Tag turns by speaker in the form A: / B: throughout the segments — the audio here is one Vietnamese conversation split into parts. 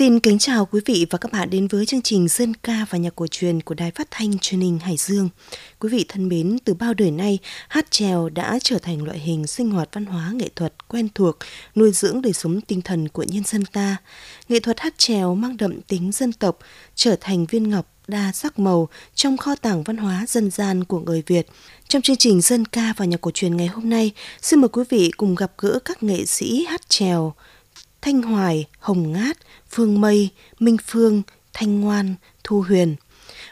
A: Xin kính chào quý vị và các bạn đến với chương trình Dân ca và nhạc cổ truyền của Đài Phát thanh Truyền hình Hải Dương. Quý vị thân mến, từ bao đời nay, hát trèo đã trở thành loại hình sinh hoạt văn hóa nghệ thuật quen thuộc, nuôi dưỡng đời sống tinh thần của nhân dân ta. Nghệ thuật hát trèo mang đậm tính dân tộc, trở thành viên ngọc đa sắc màu trong kho tàng văn hóa dân gian của người Việt. Trong chương trình Dân ca và nhạc cổ truyền ngày hôm nay, xin mời quý vị cùng gặp gỡ các nghệ sĩ hát trèo Thanh Hoài, Hồng Ngát, Phương Mây, Minh Phương, Thanh Ngoan, Thu Huyền.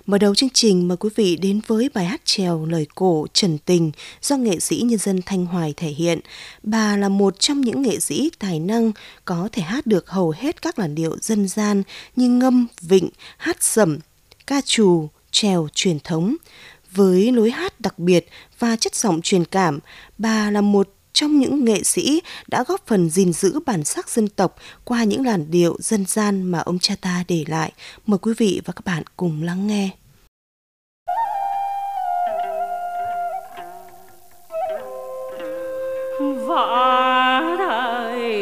A: Mở đầu chương trình mời quý vị đến với bài hát trèo lời cổ Trần Tình do nghệ sĩ nhân dân Thanh Hoài thể hiện. Bà là một trong những nghệ sĩ tài năng có thể hát được hầu hết các làn điệu dân gian như ngâm, vịnh, hát sẩm, ca trù, trèo truyền thống. Với lối hát đặc biệt và chất giọng truyền cảm, bà là một trong những nghệ sĩ đã góp phần gìn giữ bản sắc dân tộc qua những làn điệu dân gian mà ông cha ta để lại. Mời quý vị và các bạn cùng lắng nghe.
B: võ thời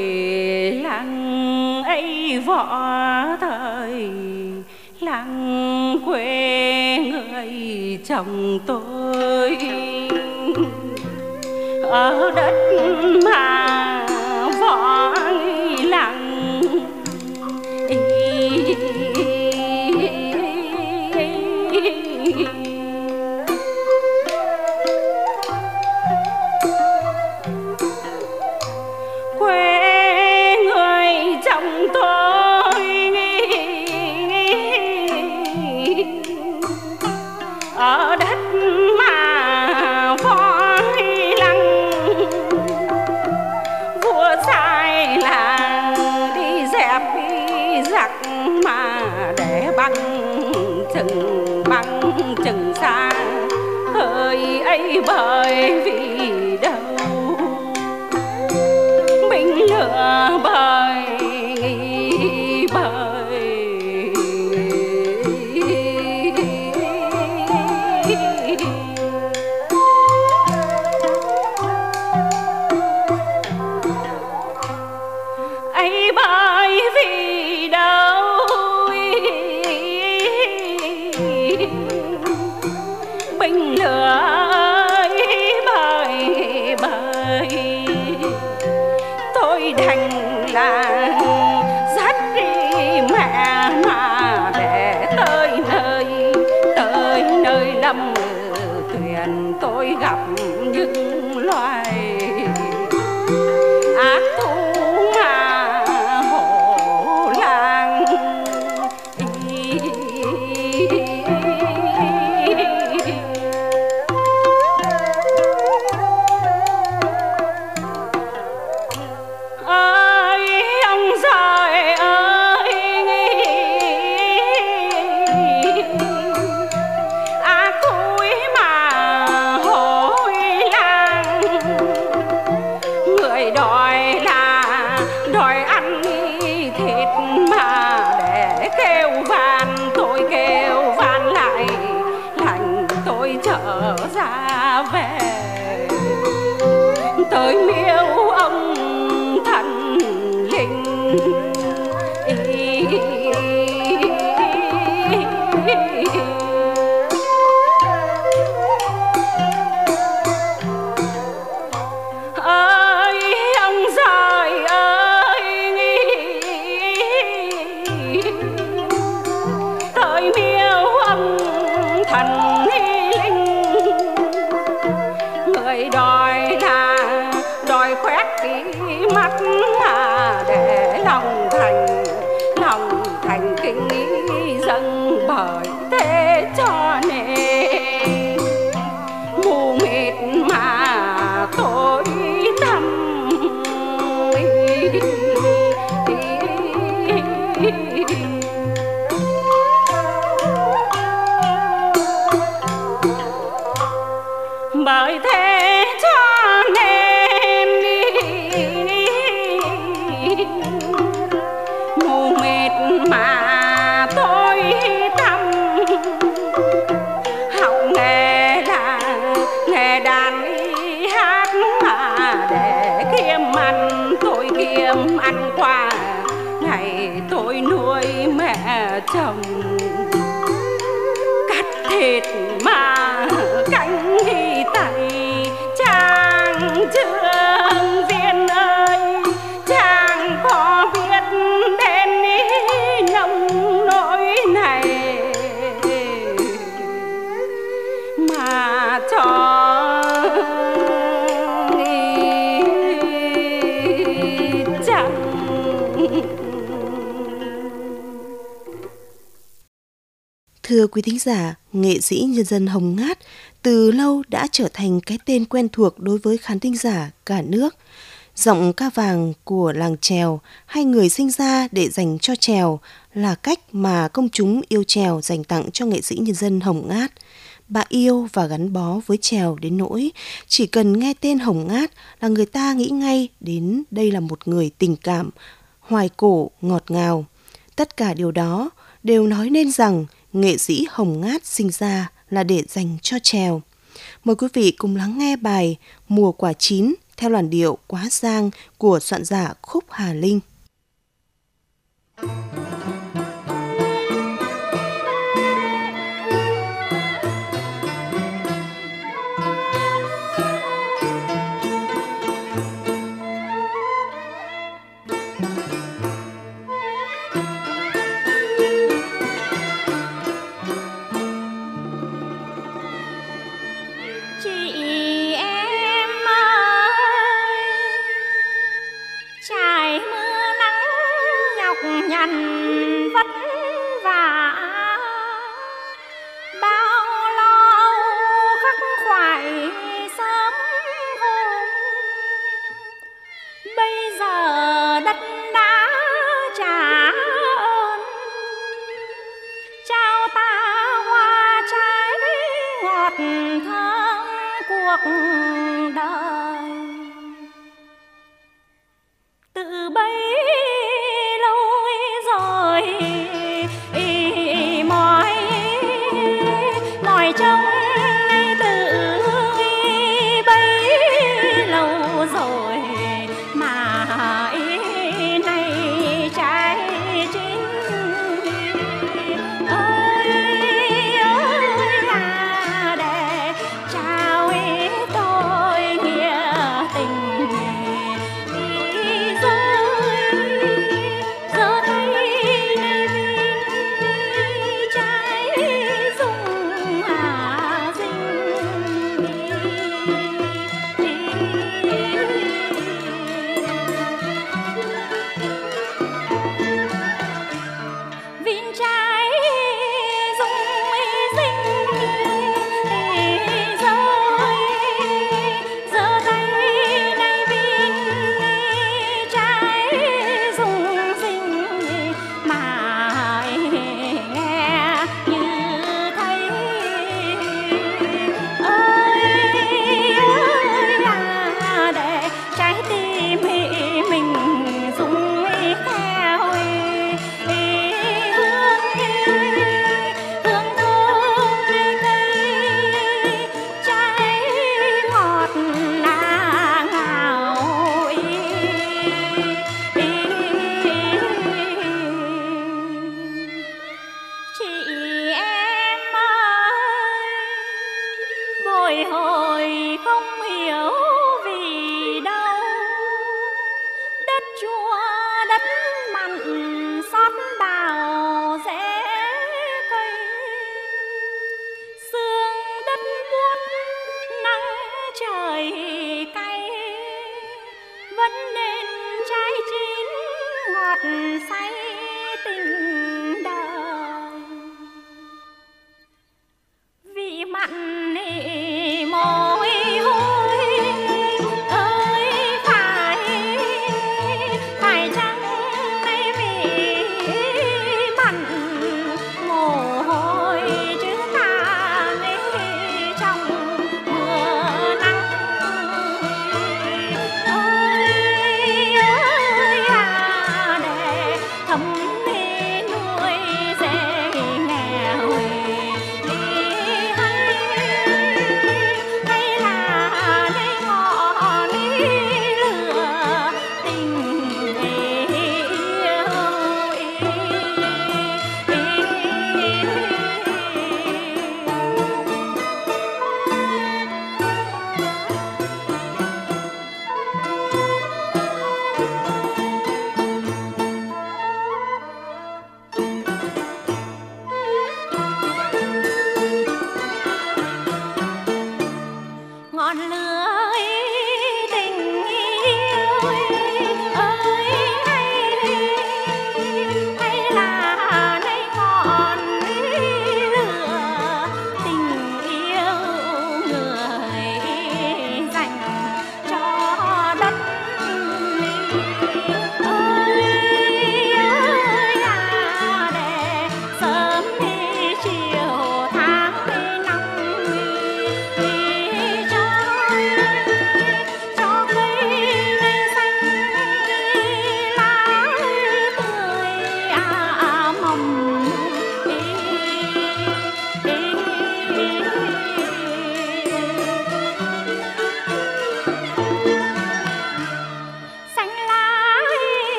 B: làng ấy võ thời làng quê người chồng tôi ở đất mà ấy bởi
C: Thưa quý thính giả, nghệ sĩ nhân dân Hồng Ngát từ lâu đã trở thành cái tên quen thuộc đối với khán thính giả cả nước. Giọng ca vàng của làng trèo hay người sinh ra để dành cho trèo là cách mà công chúng yêu trèo dành tặng cho nghệ sĩ nhân dân Hồng Ngát. Bà yêu và gắn bó với trèo đến nỗi chỉ cần nghe tên Hồng Ngát là người ta nghĩ ngay đến đây là một người tình cảm, hoài cổ, ngọt ngào. Tất cả điều đó đều nói nên rằng nghệ sĩ Hồng Ngát sinh ra là để dành cho trèo. Mời quý vị cùng lắng nghe bài Mùa quả chín theo làn điệu quá giang của soạn giả Khúc Hà Linh.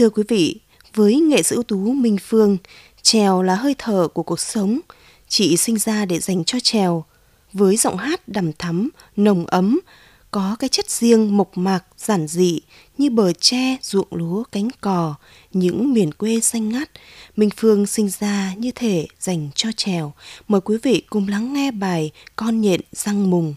C: Thưa quý vị, với nghệ sĩ ưu tú Minh Phương, trèo là hơi thở của cuộc sống. Chị sinh ra để dành cho trèo. Với giọng hát đầm thắm, nồng ấm, có cái chất riêng mộc mạc, giản dị như bờ tre, ruộng lúa, cánh cò, những miền quê xanh ngắt. Minh Phương sinh ra như thể dành cho trèo. Mời quý vị cùng lắng nghe bài Con nhện răng mùng.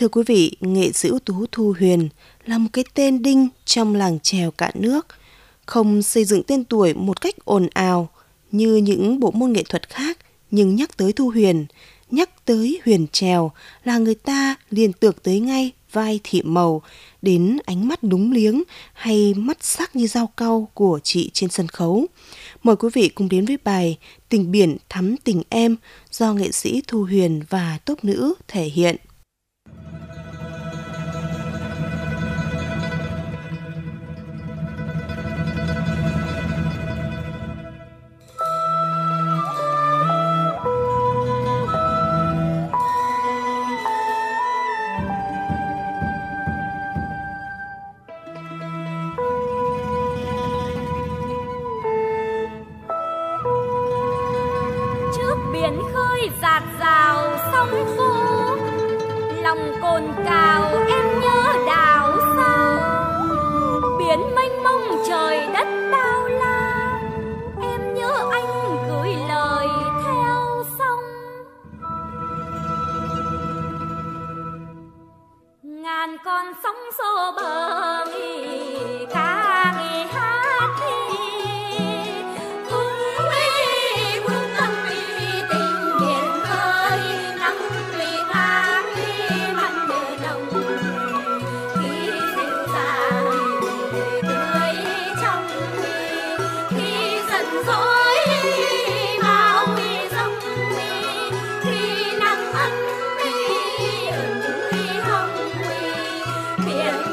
C: Thưa quý vị, nghệ sĩ ưu tú Thu Huyền là một cái tên đinh trong làng trèo cả nước, không xây dựng tên tuổi một cách ồn ào như những bộ môn nghệ thuật khác, nhưng nhắc tới Thu Huyền, nhắc tới huyền trèo là người ta liền tưởng tới ngay vai thị màu, đến ánh mắt đúng liếng hay mắt sắc như dao cau của chị trên sân khấu. Mời quý vị cùng đến với bài Tình biển thắm tình em do nghệ sĩ Thu Huyền và tốp nữ thể hiện. dạt dào sóng vỗ lòng cồn cao.
A: 别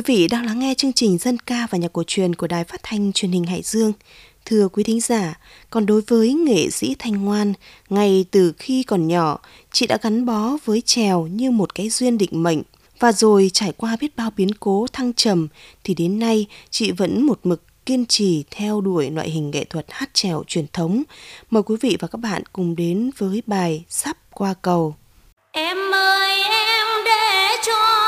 A: Quý vị đang lắng nghe chương trình dân ca và nhạc cổ truyền của Đài Phát thanh Truyền hình Hải Dương. Thưa quý thính giả, còn đối với nghệ sĩ Thanh Ngoan, ngay từ khi còn nhỏ, chị đã gắn bó với trèo như một cái duyên định mệnh. Và rồi trải qua biết bao biến cố thăng trầm thì đến nay chị vẫn một mực kiên trì theo đuổi loại hình nghệ thuật hát trèo truyền thống. Mời quý vị và các bạn cùng đến với bài Sắp qua cầu.
C: Em ơi em để cho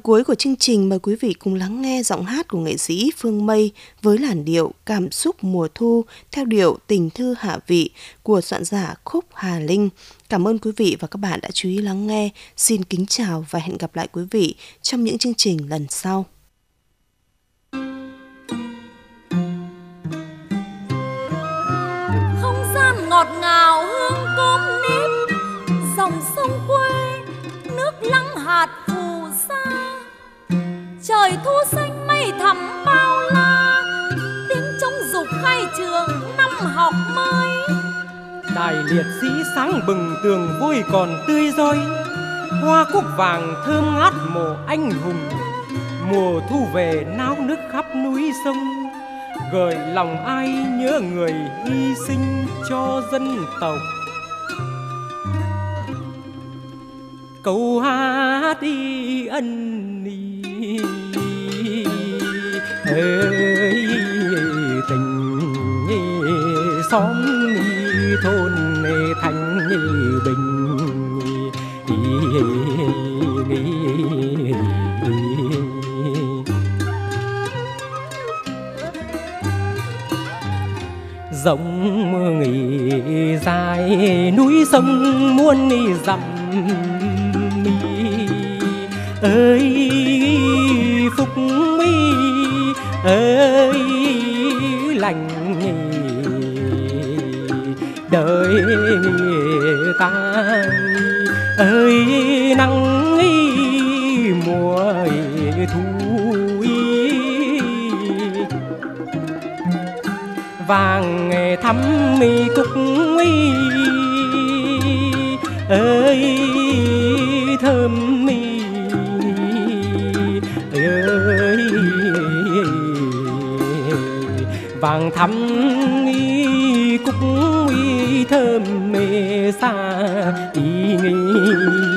A: cuối của chương trình, mời quý vị cùng lắng nghe giọng hát của nghệ sĩ Phương Mây với làn điệu Cảm xúc mùa thu theo điệu Tình thư hạ vị của soạn giả Khúc Hà Linh. Cảm ơn quý vị và các bạn đã chú ý lắng nghe. Xin kính chào và hẹn gặp lại quý vị trong những chương trình lần sau.
C: Trời thu xanh mây thẳm bao la. Tiếng trống dục khai trường năm học mới.
D: Đài liệt sĩ sáng bừng tường vui còn tươi rơi. Hoa cúc vàng thơm ngát mồ anh hùng. Mùa thu về náo nước khắp núi sông. Gợi lòng ai nhớ người hy sinh cho dân tộc. Câu hát đi ân ni ơi tình xóm thôn thành bình rộng nghỉ dài núi sông muôn dặm ơi phúc mi ơi, lành đời ta ơi. Nắng mùa thu vàng thắm mi cúc ơi, thơm mi vàng thắm cúc thơm mê xa y nghi